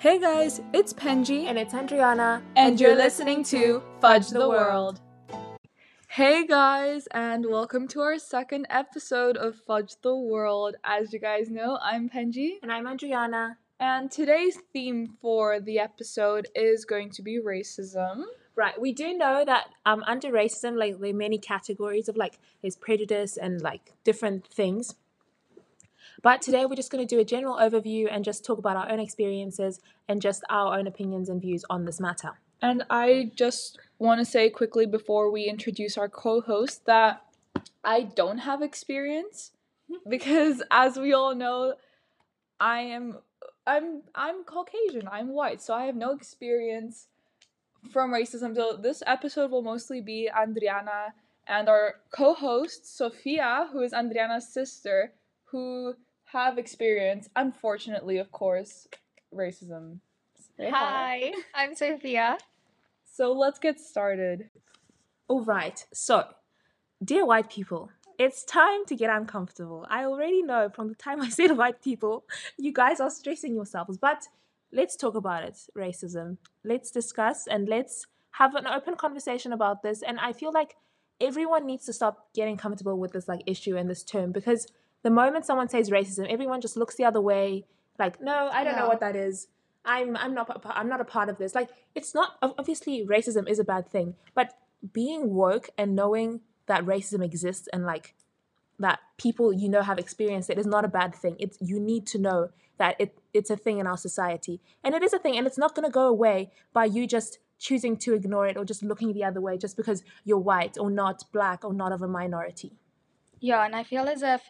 Hey guys, it's Penji, And it's Andriana. and you're listening to Fudge the World. Hey guys, and welcome to our second episode of Fudge the World. As you guys know, I'm Penji, And I'm Andriana. and today's theme for the episode is going to be racism. Right, we do know that um under racism, like there are many categories of like there's prejudice and like different things. But today we're just going to do a general overview and just talk about our own experiences and just our own opinions and views on this matter. And I just want to say quickly before we introduce our co host that I don't have experience hmm. because as we all know, I am I'm I'm Caucasian, I'm white, so I have no experience from racism. So this episode will mostly be Andriana and our co-host Sophia, who is Andriana's sister, who have experience, unfortunately, of course, racism. Say Hi, I'm Sophia. So let's get started. All right, so dear white people, it's time to get uncomfortable. I already know from the time I said white people, you guys are stressing yourselves, but let's talk about it racism. Let's discuss and let's have an open conversation about this. And I feel like everyone needs to stop getting comfortable with this like issue and this term because the moment someone says racism, everyone just looks the other way. Like, no, I don't know what that is. I'm I'm not I'm not a part of this. Like, it's not obviously racism is a bad thing, but being woke and knowing that racism exists and like that people you know have experienced it is not a bad thing. It's you need to know that it it's a thing in our society. And it is a thing and it's not going to go away by you just choosing to ignore it or just looking the other way just because you're white or not black or not of a minority. Yeah, and I feel as if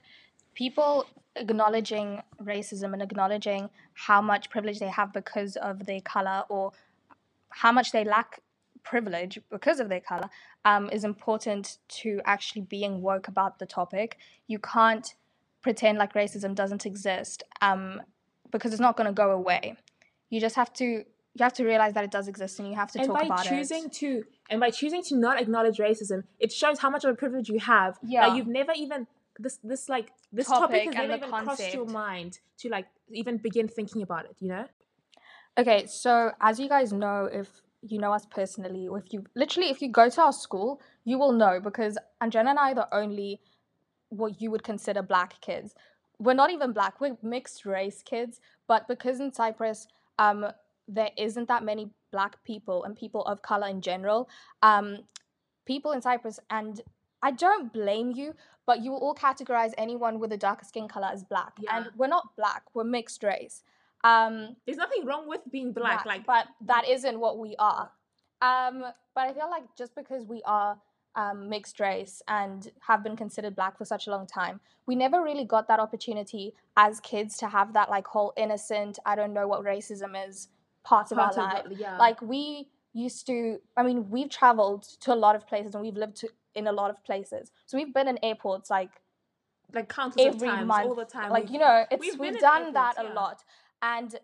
people acknowledging racism and acknowledging how much privilege they have because of their color or how much they lack privilege because of their color um, is important to actually being woke about the topic. You can't pretend like racism doesn't exist um, because it's not going to go away. You just have to you have to realize that it does exist and you have to and talk by about choosing it. to and by choosing to not acknowledge racism, it shows how much of a privilege you have. Yeah. That you've never even this this like this topic, Topic has and never even crossed your mind to like even begin thinking about it, you know? Okay, so as you guys know, if you know us personally, or if you literally, if you go to our school, you will know because Anjana and I are the only what you would consider black kids. We're not even black, we're mixed race kids, but because in Cyprus, um, there isn't that many black people and people of color in general, um, people in Cyprus, and I don't blame you, but you will all categorize anyone with a darker skin color as black. And we're not black, we're mixed race. Um, There's nothing wrong with being black. that- like but that isn't what we are um but i feel like just because we are um, mixed race and have been considered black for such a long time we never really got that opportunity as kids to have that like whole innocent i don't know what racism is part of part our of life yeah. like we used to i mean we've traveled to a lot of places and we've lived to, in a lot of places so we've been in airports like like countless every of times, month all the time. like we've- you know it's we've we've, done that airports, a lot and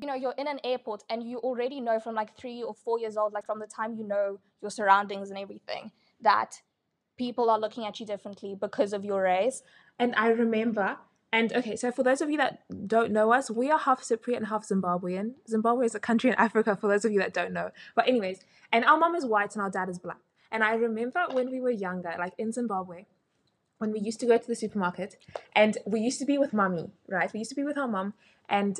you know you're in an airport and you already know from like three or four years old like from the time you know your surroundings and everything that people are looking at you differently because of your race And I remember, and okay, so for those of you that don't know us, we are half Cypriot and half Zimbabwean. Zimbabwe is a country in Africa, for those of you that don't know. But, anyways, and our mom is white and our dad is black. And I remember when we were younger, like in Zimbabwe, when we used to go to the supermarket and we used to be with mummy, right? We used to be with our mum, and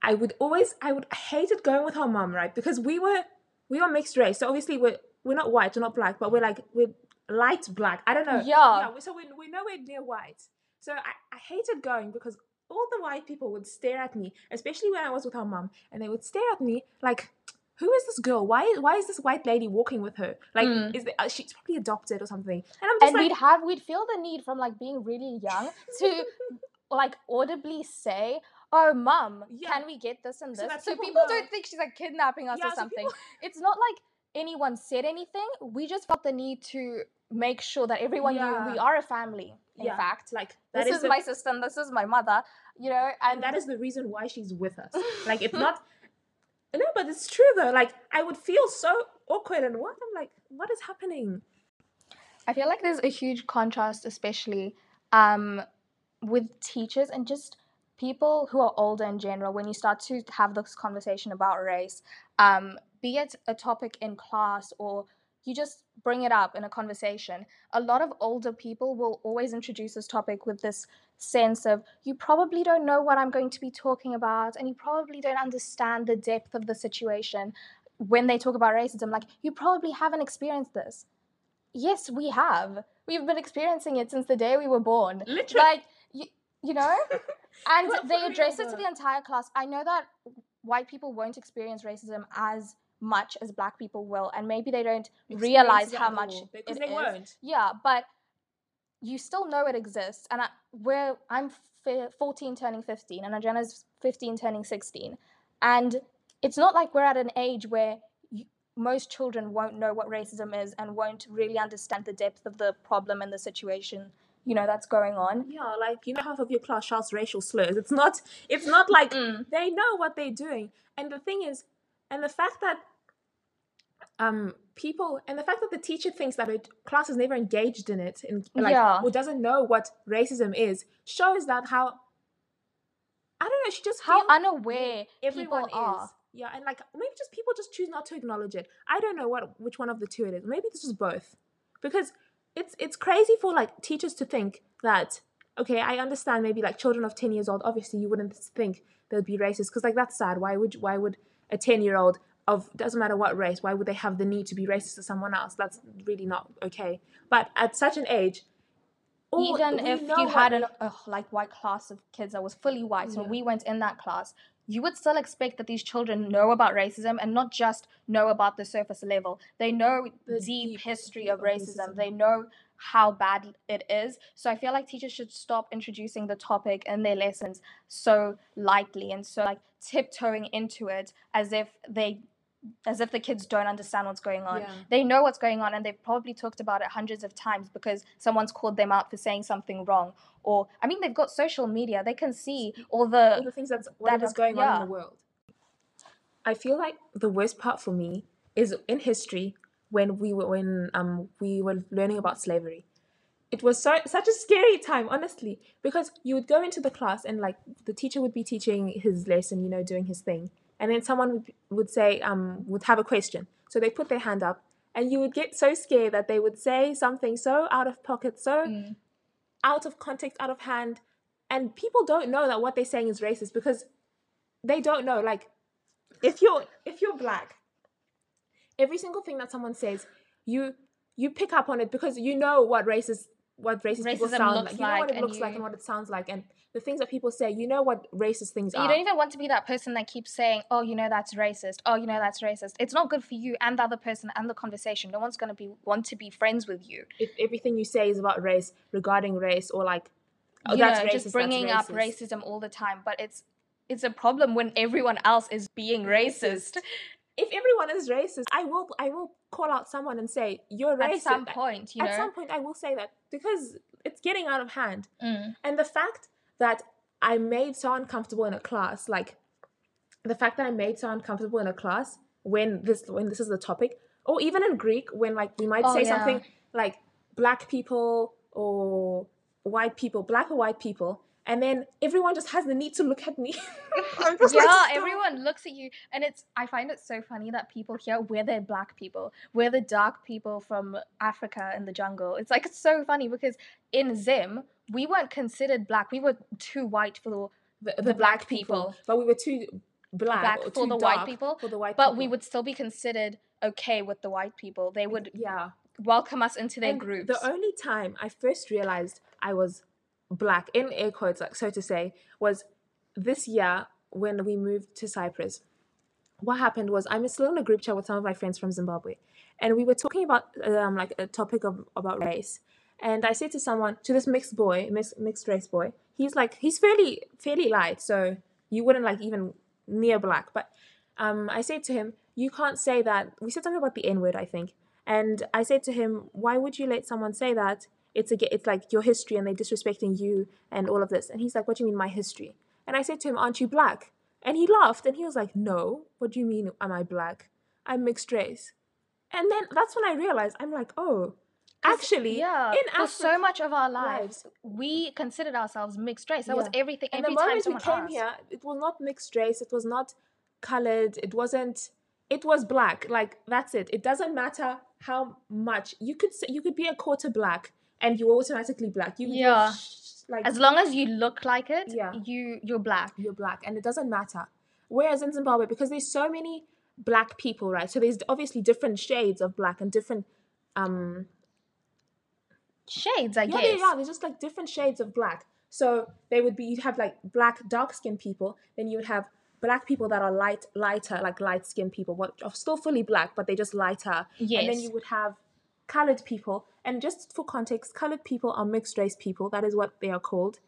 I would always, I would I hated going with our mum, right? Because we were, we were mixed race. So obviously we're, we're not white, we're not black, but we're like, we're light black. I don't know. Yeah. Yeah, we- so we're, we're nowhere near white. So I, I hated going because all the white people would stare at me, especially when I was with our mum, and they would stare at me like, "Who is this girl? Why why is this white lady walking with her? Like, Mm. is the, uh, she's probably adopted or something?" And I'm just and like, we'd have we'd feel the need from like being really young to like audibly say oh mum Yeah. can we get this and this that so people people don't think she's like kidnapping us Yeah, or so something people- it's not like anyone said anything we just felt the need to make sure that everyone knew we are a family in Yeah, fact like that this is, the, my sister and this is my mother you know and, and that is the reason why she's with us. Like, it's not. No, but it's true though. Like, I would feel so awkward and what? I'm like, what is happening? I feel like there's a huge contrast, especially um, with teachers and just people who are older in general, when you start to have this conversation about race, um, be it a topic in class or you just bring it up in a conversation, a lot of older people will always introduce this topic with this sense of you probably don't know what I'm going to be talking about and you probably don't understand the depth of the situation when they talk about racism. Like, you probably haven't experienced this. Yes, we have. We've been experiencing it since the day we were born. Literally. Like, you, you know? And they address it to the entire class. I know that white people won't experience racism as much as black people will, and maybe they don't realize Experience it how much because it they is. won't. Yeah, but you still know it exists, and I, we're I'm fi- 14 turning 15, and Ajena's 15 turning 16, and it's not like we're at an age where you, most children won't know what racism is and won't really understand the depth of the problem and the situation you know that's going on. Yeah, like you know, half of your class shouts racial slurs. It's not. It's not like Mm. they know what they're doing. And the thing is, and the fact that um people and the fact that the teacher thinks that a class is never engaged in it and like Yeah. or doesn't know what racism is shows that how I don't know. She just How unaware everyone people are. is. Yeah, and like maybe just people just choose not to acknowledge it. I don't know what which one of the two it is. Maybe this is both, because it's it's crazy for like teachers to think that okay, I understand maybe like children of ten years old. Obviously, you wouldn't think they'd be racist because like that's sad. Why would why would a ten year old of doesn't matter what race why would they have the need to be racist to someone else? That's really not okay. But at such an age. all- even if you had an uh, like white class of kids that was fully white so Yeah. we went in that class you would still expect that these children know about racism and not just know about the surface level they know The deep, deep history of of racism racism. they know how bad it is so i feel like teachers should stop introducing the topic in their lessons so lightly and so like tiptoeing into it as if they as if the kids don't understand what's going on Yeah. they know what's going on and they've probably talked about it hundreds of times because someone's called them out for saying something wrong or i mean they've got social media they can see all the all the things that's whatever's is- going on in the world. I feel like the worst part for me is in history when we were when um we were learning about slavery. It was so such a scary time, honestly, because you would go into the class and like the teacher would be teaching his lesson, you know, doing his thing, and then someone would would say um would have a question, so they put their hand up, and you would get so scared that they would say something so out of pocket, so Mm. out of context, out of hand, and people don't know that what they're saying is racist because they don't know. Like, if you're if you're black, every single thing that someone says, you you pick up on it because you know what racist what racist people Racism sound looks like. You know what it looks like and what it sounds like, and the things that people say. You know what racist things you are. You don't even want to be that person that keeps saying oh you know that's racist oh you know that's racist it's not good for you and the other person and the conversation no one's going to be want to be friends with you if everything you say is about race, regarding race, or like, oh, you that's know racist, just that's bringing up racism all the time but it's it's a problem when everyone else is being racist If everyone is racist, I will I will call out someone and say you're racist. at some point you know At some point, I will say that because it's getting out of hand. Mm. And the fact that I made so uncomfortable in a class, like the fact that I made so uncomfortable in a class when this when this is the topic, or even in Greek when like we might Oh, say yeah. something like black people or white people, black or white people, and then everyone just has the need to look at me. Like, yeah, "Stop." everyone looks at you, and it's. I find it so funny that people here, we're the black people, we're the dark people from Africa in the jungle. It's like it's so funny because in Zim we weren't considered black. We were too white for the, the, the black, black people, people. but we were too black, Black or for the white people, For the white but we would still be considered okay with the white people. They would yeah. welcome us into their And groups. The only time I first realized I was black, in air quotes, like so to say, was this year when we moved to Cyprus. What happened was I'm still in a group chat with some of my friends from Zimbabwe, and we were talking about um, like a topic of about race. And I said to someone, to this mixed boy, mixed, mixed race boy, he's like he's fairly fairly light, so you wouldn't like even near black. But um, I said to him, you can't say that. We said something about the N word, I think. And I said to him, why would you let someone say that? It's a, it's like your history and they're disrespecting you and all of this. And he's like, what do you mean my history? And I said to him, aren't you black? And he laughed and he was like, no, what do you mean am I black? I'm mixed race. And then that's when I realized, I'm like, oh, Actually, yeah, in for so much of our lives, we considered ourselves mixed race. That was everything. And Every the time moment we came asked. here, it was not mixed race. It was not colored. It wasn't. It was black. Like that's it. It doesn't matter how much you could say, you could be a quarter black and you're automatically black. You Yeah. like as long as you look like it, Yeah. you you're black. you're black, and it doesn't matter. Whereas in Zimbabwe, because there's so many black people, right? So there's obviously different shades of black and different um Shades, I yeah, guess. yeah, yeah. There's just like different shades of black. So they would be you'd have like black dark skinned people, then you would have black people that are light lighter, like light skinned people, what are still fully black, but they're just lighter. Yes. And then you would have colored people. And just for context, colored people are mixed race people. That is what they are called.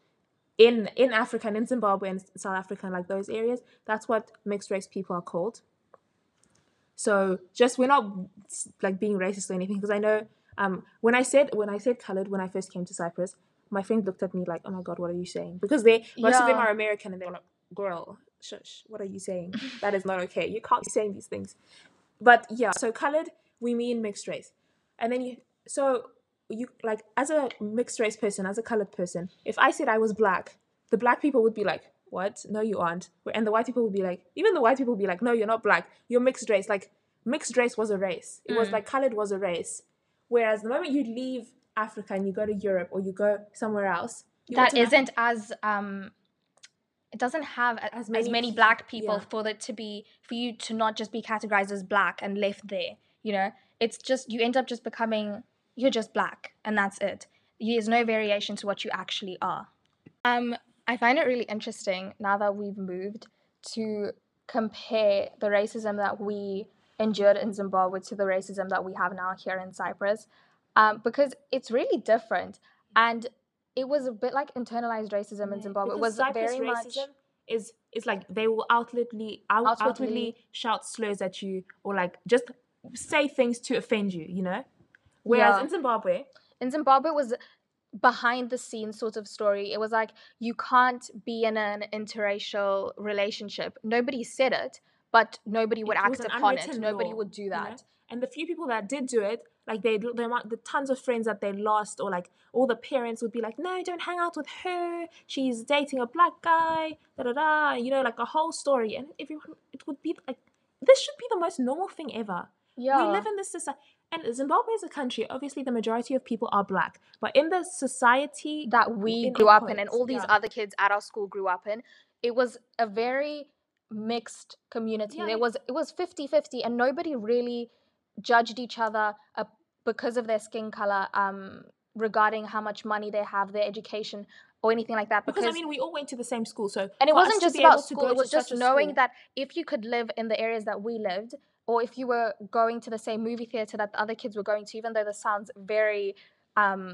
In in Africa and in Zimbabwe and South Africa and like those areas, that's what mixed race people are called. So just we're not like being racist or anything because I know um when I said when I said colored when I first came to Cyprus, my friend looked at me like, "Oh my god, what are you saying?" Because they most of them are American and they're like, "Girl, shush, what are you saying? That is not okay. You can't be saying these things." But yeah, so colored we mean mixed race, and then you so you like as a mixed race person, as a colored person, if I said I was black, the black people would be like, "What? No, you aren't," and the white people would be like, even the white people would be like, "No, you're not black. You're mixed race." Like mixed race was a race. It was Mm. like colored was a race. Whereas the moment you leave Africa and you go to Europe or you go somewhere else, that isn't as um it doesn't have a- As as many many, black people yeah. for it to be for you to not just be categorized as black and left there you know it's just you end up just becoming you're just black and that's it there's no variation to what you actually are um i find it really interesting now that we've moved to compare the racism that we endured in zimbabwe to the racism that we have now here in cyprus um, because it's really different and it was a bit like internalized racism in Zimbabwe. It was Cyprus very much racism is is like they will outwardly out, outwardly, Outwardly. shout slurs at you or like just say things to offend you, you know. Whereas Yeah. in Zimbabwe, in Zimbabwe it was behind the scenes sort of story. It was like you can't be in an interracial relationship. Nobody said it, but nobody would It act upon it. unwritten Nobody law, would do you know? that. and the few people that did do it, like they the amount the tons of friends that they lost, or like all the parents would be like, no, don't hang out with her. She's dating a black guy. Da da da. You know, like a whole story, and everyone it would be like this should be the most normal thing ever. Yeah. We live in this society, and Zimbabwe is a country. Obviously, the majority of people are black, but in the society that we grew up in and all these yeah. other kids at our school grew up in it was a very mixed community Yeah, there was it was 50-50 and nobody really judged each other uh, because of their skin color um regarding how much money they have their education or anything like that because I mean, we all went to the same school, so and it wasn't just about school it was just knowing school- that if you could live in the areas that we lived or if you were going to the same movie theater that the other kids were going to even though this sounds very um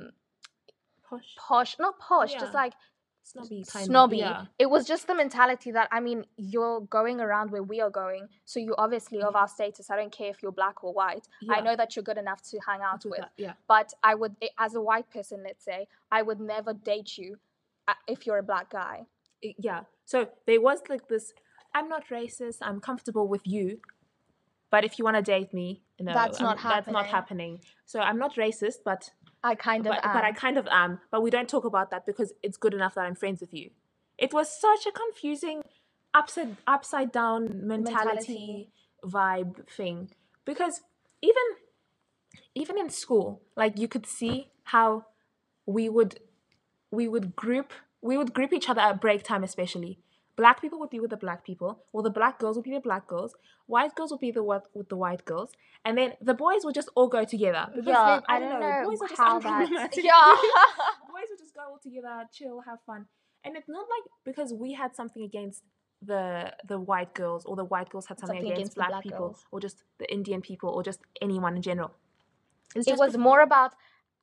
posh, posh not posh Yeah. just like snobby, kind snobby. Of, yeah. It was just the mentality that I mean, you're going around where we are going, so you obviously of our status. I don't care if you're black or white. I know that you're good enough to hang out with. that, Yeah. But I would, as a white person, let's say, I would never date you uh, if you're a black guy. Yeah. So there was like this. I'm not racist. I'm comfortable with you, but if you want to date me, no, That's I'm- not That's not happening. happening. So I'm not racist, but I kind of but, am. but I kind of am. But we don't talk about that because it's good enough that I'm friends with you. It was such a confusing, upside upside down mentality, Mentality. vibe thing because even even in school, like you could see how we would we would group we would group each other at break time especially black people would be with the black people or the black girls would be the black girls white girls would be the what with the white girls and then the boys would just all go together because yeah, they- I don't know, boys are just how that. Yeah. boys would just go all together chill have fun and it's not like because we had something against the the white girls or the white girls had something, Something against, against black, black people girls. or just the indian people or just anyone in general it was more about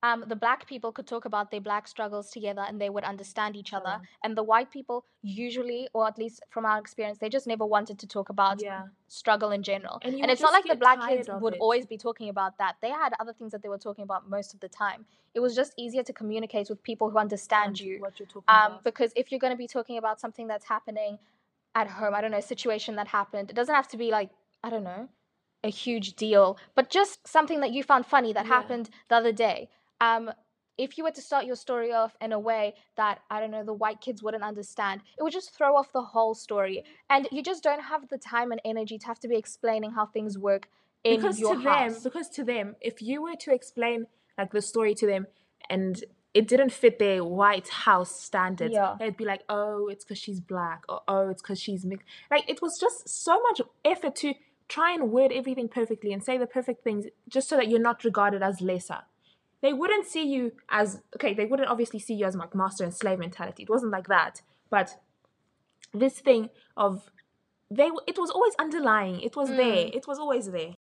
um, the black people could talk about their black struggles together and they would understand each other. Yeah. And the white people usually, or at least from our experience, they just never wanted to talk about yeah struggle in general. And And, it's not like the black kids would it. always be talking about that. They had other things that they were talking about most of the time. It was just easier to communicate with people who understand and you. what you're talking Um, about because if you're going to be talking about something that's happening at home, I don't know, a situation that happened, it doesn't have to be like, I don't know, a huge deal, but just something that you found funny that Yeah. happened the other day. Um, if you were to start your story off in a way that I don't know the white kids wouldn't understand, it would just throw off the whole story, and you just don't have the time and energy to have to be explaining how things work in because your to house. them because to them if you were to explain like the story to them and it didn't fit their white house standards Yeah. they'd be like oh it's because she's black or oh it's because she's mixed like it was just so much effort to try and word everything perfectly and say the perfect things just so that you're not regarded as lesser they wouldn't see you as okay they wouldn't obviously see you as like master and slave mentality it wasn't like that but this thing of they it was always underlying it was there Mm. it was always there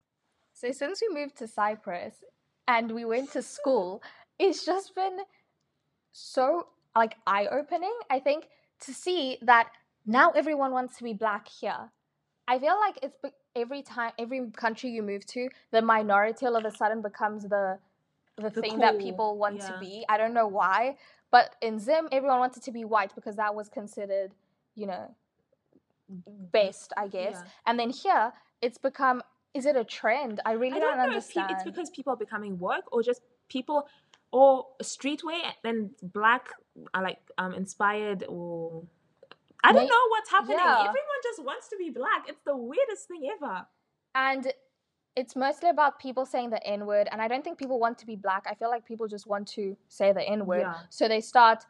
So since we moved to Cyprus and we went to school, it's just been so like eye opening. I think to see that now everyone wants to be black here. I feel like it's every time every country you move to, the minority all of a sudden becomes the the, The thing that people want to be. I don't know why, but in Zim everyone wanted to be white because that was considered, you know, best, I guess. Yeah. And then here it's become is it a trend? I really I don't, don't know if pe- understand. it's because people are becoming woke or just people or streetwear and black are like um inspired or I don't know what's happening. yeah. Everyone just wants to be black. It's the weirdest thing ever. and it's mostly about people saying the N word, and I don't think people want to be black. I feel like people just want to say the N word. Yeah. So they start,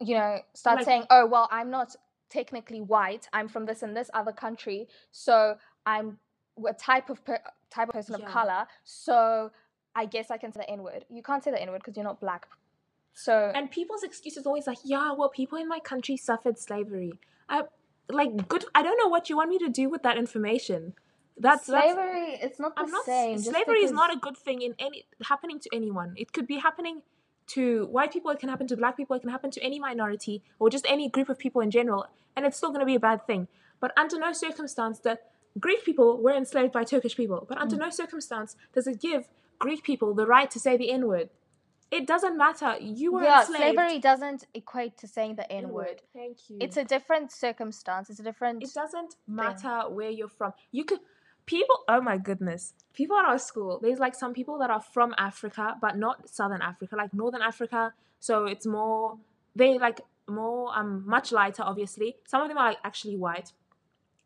you know, start Like- saying, oh, well, I'm not technically white. I'm from this and this other country. So I'm a type of per- type of person Yeah. of color. So I guess I can say the N word. You can't say the N word because you're not black. So And people's excuse is always like, yeah, well, people in my country suffered slavery. I like good. I don't know what you want me to do with that information. That's that's slavery, it's not the I'm not. same. slavery is not a good thing in any happening to anyone. It could be happening to white people. It can happen to black people. It can happen to any minority or just any group of people in general, and it's still going to be a bad thing. But under no circumstance that Greek people were enslaved by Turkish people. But Mm. under no circumstance does it give Greek people the right to say the N word. It doesn't matter. You were yeah, enslaved. slavery doesn't equate to saying the N word. Thank you. It's a different circumstance. It's a different. It doesn't matter where you're from. You could people oh my goodness. People at our school, there's like some people that are from Africa, but not southern Africa, like northern Africa. So it's more they like more um much lighter, obviously. Some of them are like actually white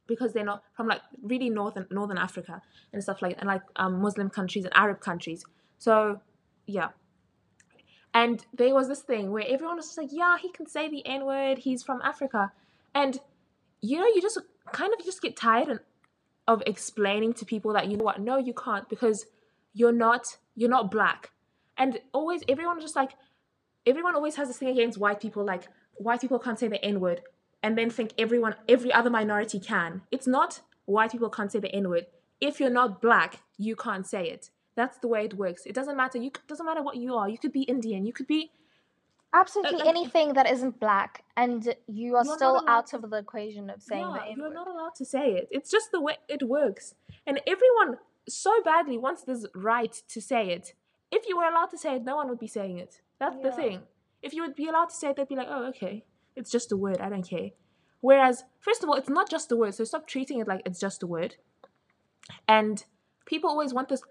because they're not from like really northern northern Africa and stuff like and like um Muslim countries and Arab countries. So yeah. And there was this thing where everyone was just like, yeah, he can say the N word, he's from Africa. And you know, you just kind of just get tired and, of explaining to people that you know what, no, you can't because you're not you're not black. And always everyone just like everyone always has this thing against white people, like white people can't say the N word, and then think everyone every other minority can. It's not white people can't say the N word. If you're not black, you can't say it. That's the way it works. It doesn't matter. You doesn't matter what you are. You could be Indian. You could be Absolutely like- anything that isn't black, and you are still out of the equation of saying yeah, you're word. not allowed to say it. It's just the way it works. And everyone so badly wants this right to say it. If you were allowed to say it, no one would be saying it. That's the thing. If you would be allowed to say it, they'd be like, oh, okay. It's just a word. I don't care. Whereas, first of all, it's not just a word. So stop treating it like it's just a word. And people always want this.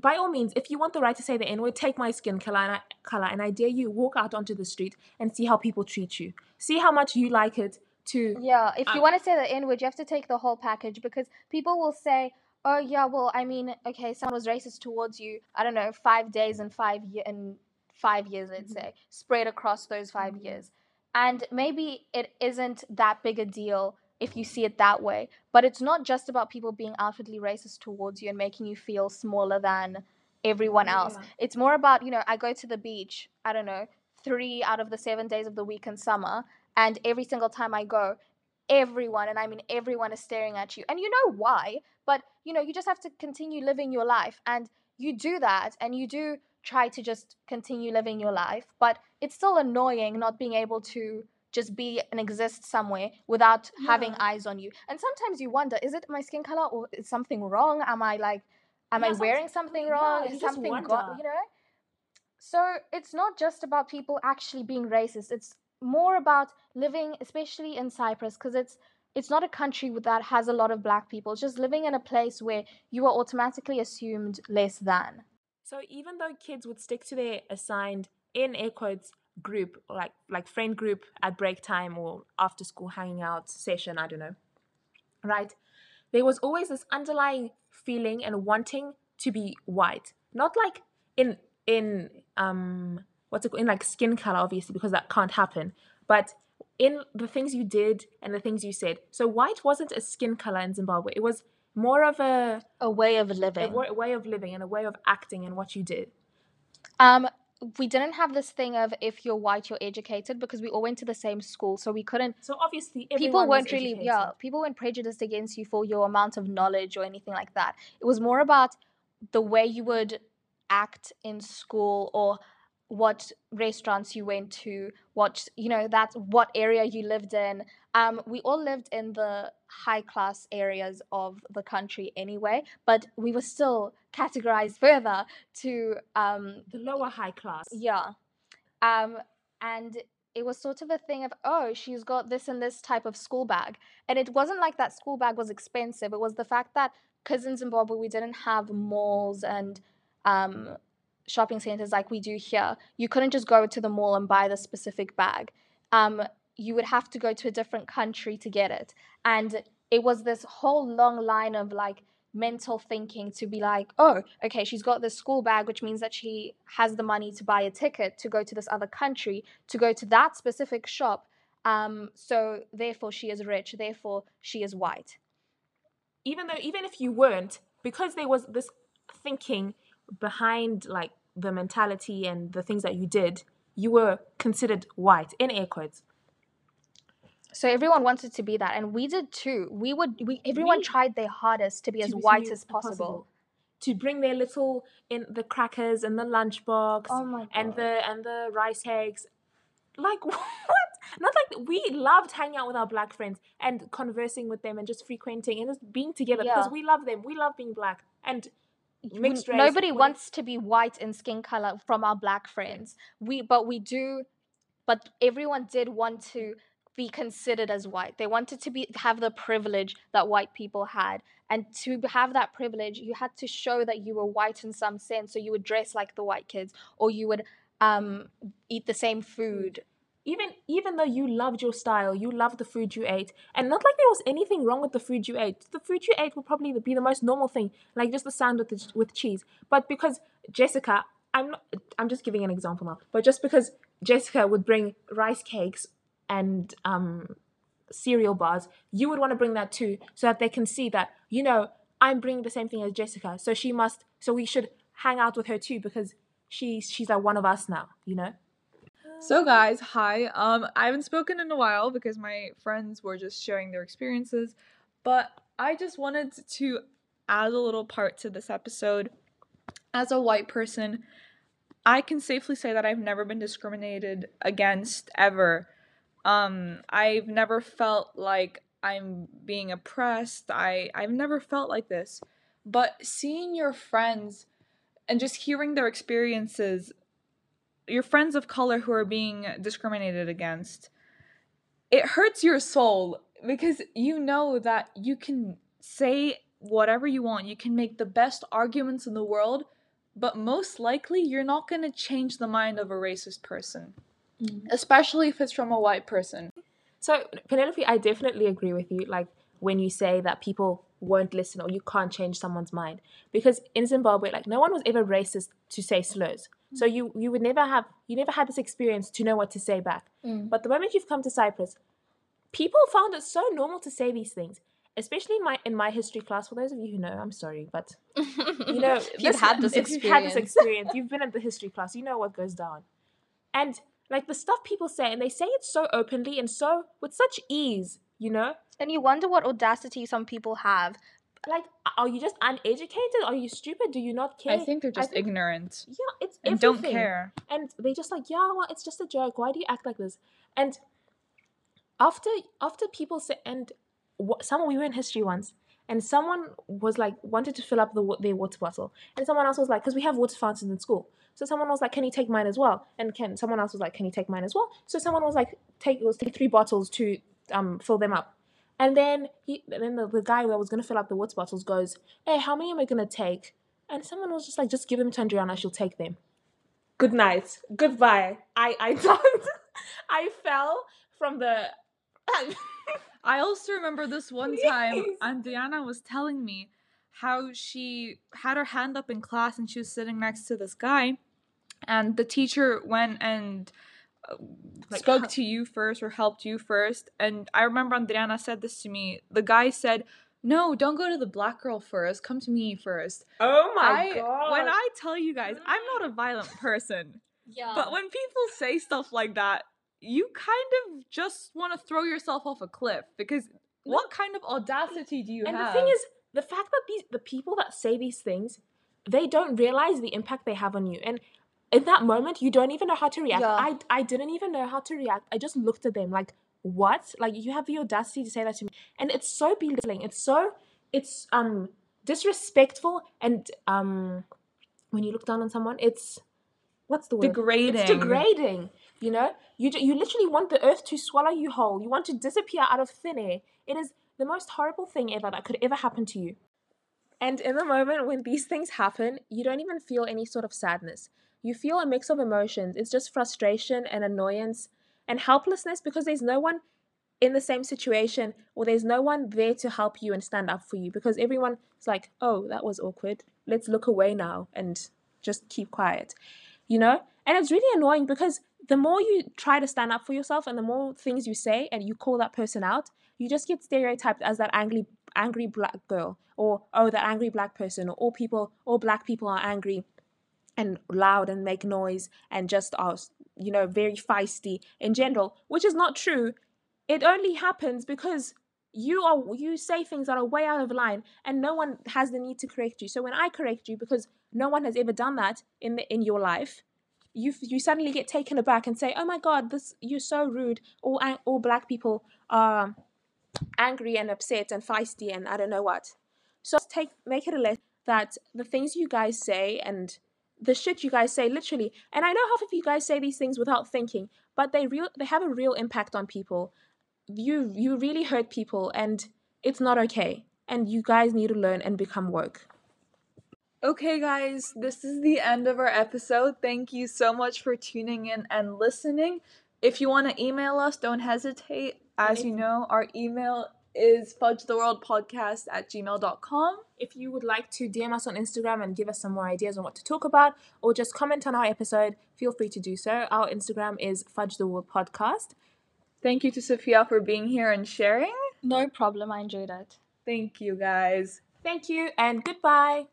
By all means, if you want the right to say the N word, take my skin color and, I, color and I dare you walk out onto the street and see how people treat you. See how much you like it to Yeah, if you Uh, want to say the N word, you have to take the whole package because people will say, "Oh yeah, well, I mean, okay, someone was racist towards you. I don't know, five days and five year in five years, let's Mhm. say, spread across those 5 Mhm. years." And maybe it isn't that big a deal if you see it that way, but it's not just about people being outwardly racist towards you and making you feel smaller than everyone else. Yeah. It's more about, you know, I go to the beach, I don't know, three out of the seven days of the week in summer, and every single time I go, everyone, and I mean everyone, is staring at you. And you know why, but you know, you just have to continue living your life. And you do that, and you do try to just continue living your life, but it's still annoying not being able to just be and exist somewhere without having eyes on you. And sometimes you wonder, is it my skin color or is something wrong? Am I like, am Yeah, I wearing something wrong? you is something you know? So it's not just about people actually being racist. It's more about living, especially in Cyprus, because it's it's not a country that has a lot of black people. It's just living in a place where you are automatically assumed less than. So even though kids would stick to their assigned in air quotes group, like like friend group at break time or after school hanging out session, I don't know. Right? There was always this underlying feeling and wanting to be white. Not like in in um what's it called? in like skin color obviously because that can't happen, but in the things you did and the things you said. So white wasn't a skin color in Zimbabwe. It was more of a, A way of a living. wa- way of living and a way of acting and what you did. Um, we didn't have this thing of if you're white, you're educated because we all went to the same school, so we couldn't. So obviously people weren't really, educated. yeah, people weren't prejudiced against you for your amount of knowledge or anything like that. It was more about the way you would act in school or what restaurants you went to, what you know, that what area you lived in. Um, we all lived in the high class areas of the country anyway, but we were still categorized further to um, the lower high class. yeah. Um, and it was sort of a thing of, oh, she's got this and this type of school bag. And it wasn't like that school bag was expensive. It was the fact that, because in Zimbabwe, we didn't have malls and um, shopping centers like we do here. You couldn't just go to the mall and buy the specific bag. Um, you would have to go to a different country to get it. And it was this whole long line of like, mental thinking to be like, oh, okay, she's got this school bag, which means that she has the money to buy a ticket to go to this other country, to go to that specific shop. Um, so therefore, she is rich. Therefore, she is white. even though even if you weren't because there was this thinking behind like the mentality and the things that you did you were considered white in air quotes. So everyone wanted to be that, and we did too. We would. We everyone We- tried their hardest to be as white as possible. to bring their little in the crackers and the lunchbox Oh and the and the rice eggs like what? Not like we loved hanging out with our black friends and conversing with them and just frequenting and just being together because we love them. We love being black. And mixed race nobody wants to be white in skin color from our black friends. We, but we do, but everyone did want to be considered as white. They wanted to be have the privilege that white people had, and to have that privilege, you had to show that you were white in some sense. So you would dress like the white kids, or you would um, eat the same food. Even even though you loved your style, you loved the food you ate, and not like there was anything wrong with the food you ate. The food you ate would probably be the most normal thing, like just the sandwich with cheese. But because Jessica, I'm not, I'm just giving an example now. But just because Jessica would bring rice cakes and um cereal bars, you would want to bring that too, so that they can see that you know I'm bringing the same thing as Jessica, so she must, so we should hang out with her too because she's she's like one of us now, you know. So guys, hi. Um I haven't spoken in a while because my friends were just sharing their experiences, but I just wanted to add a little part to this episode. As a white person, I can safely say that I've never been discriminated against ever. Um I've never felt like I'm being oppressed. I I've never felt like this. But seeing your friends and just hearing their experiences your friends of color who are being discriminated against it hurts your soul because you know that you can say whatever you want you can make the best arguments in the world but most likely you're not going to change the mind of a racist person mm-hmm. especially if it's from a white person So, Penelope, I definitely agree with you. Like when you say that people won't listen or you can't change someone's mind, because in Zimbabwe, like no one was ever racist to say slurs. So you you would never have you never had this experience to know what to say back. Mm. But the moment you've come to Cyprus, people found it so normal to say these things. Especially in my in my history class. For those of you who know, I'm sorry, but you know, you've had this if you've had this experience. experience, you've been in the history class, you know what goes down. And like the stuff people say, and they say it so openly and so with such ease, you know. And you wonder what audacity some people have. Like, are you just uneducated? Are you stupid? Do you not care? i think they're just think- ignorant yeah, it's and don't care And they just like, yeah, well, it's just a joke. Why do you act like this? And after after people say, and wh- someone we were in history once, and someone was like wanted to fill up the wa- their water bottle, and someone else was like, because we have water fountains in school. So someone was like, "Can you take mine as well?" And can someone else was like, "Can you take mine as well?" So someone was like, "Take let's take three bottles to um fill them up." And then he, and then the, the guy that was gonna fill up the water bottles goes, "Hey, how many am I gonna take?" And someone was just like, just give them to Andriana, she'll take them. Good night. Goodbye. I I don't I fell from the I also remember this one time, Please. and Diana was telling me how she had her hand up in class and she was sitting next to this guy, and the teacher went and Like, spoke to you first or helped you first. And I remember Andriana said this to me. The guy said, "No, don't go to the black girl first. Come to me first. Oh my I, god. When I tell you guys, I'm not a violent person. Yeah. But when people say stuff like that, you kind of just want to throw yourself off a cliff because what kind of audacity do you and have? And the thing is, the fact that these the people that say these things, they don't realize the impact they have on you. And in that moment, you don't even know how to react. Yeah. I I didn't even know how to react. I just looked at them like, what? Like you have the audacity to say that to me. And it's so belittling. It's so it's um disrespectful and um when you look down on someone, it's what's the word? degrading. It's degrading. You know, you you literally want the earth to swallow you whole. You want to disappear out of thin air. It is the most horrible thing ever that could ever happen to you. And in the moment when these things happen, you don't even feel any sort of sadness. You feel a mix of emotions. It's just frustration and annoyance and helplessness because there's no one in the same situation or there's no one there to help you and stand up for you because everyone is like, oh, that was awkward. Let's look away now and just keep quiet. You know? And it's really annoying because the more you try to stand up for yourself and the more things you say and you call that person out, you just get stereotyped as that angry angry black girl or oh that angry black person or all people all black people are angry and loud and make noise and just are you know very feisty in general which is not true. It only happens because you are you say things that are way out of line and no one has the need to correct you. So when i correct you because no one has ever done that in the in your life you you suddenly get taken aback and say oh my god this you're so rude all all black people are angry and upset and feisty and i don't know what so take make it a list that the things you guys say and the shit you guys say literally and i know half of you guys say these things without thinking but they real they have a real impact on people you you really hurt people and it's not okay and you guys need to learn and become woke Okay, guys, this is the end of our episode. Thank you so much for tuning in and listening. If you want to email us, don't hesitate. As you know, our email is fudgetheworldpodcast at gmail.com. if you would like to dm us on instagram and give us some more ideas on what to talk about or just comment on our episode feel free to do so our instagram is fudge the world podcast Thank you to Sophia for being here and sharing. no problem. I enjoyed it. Thank you, guys. thank you and goodbye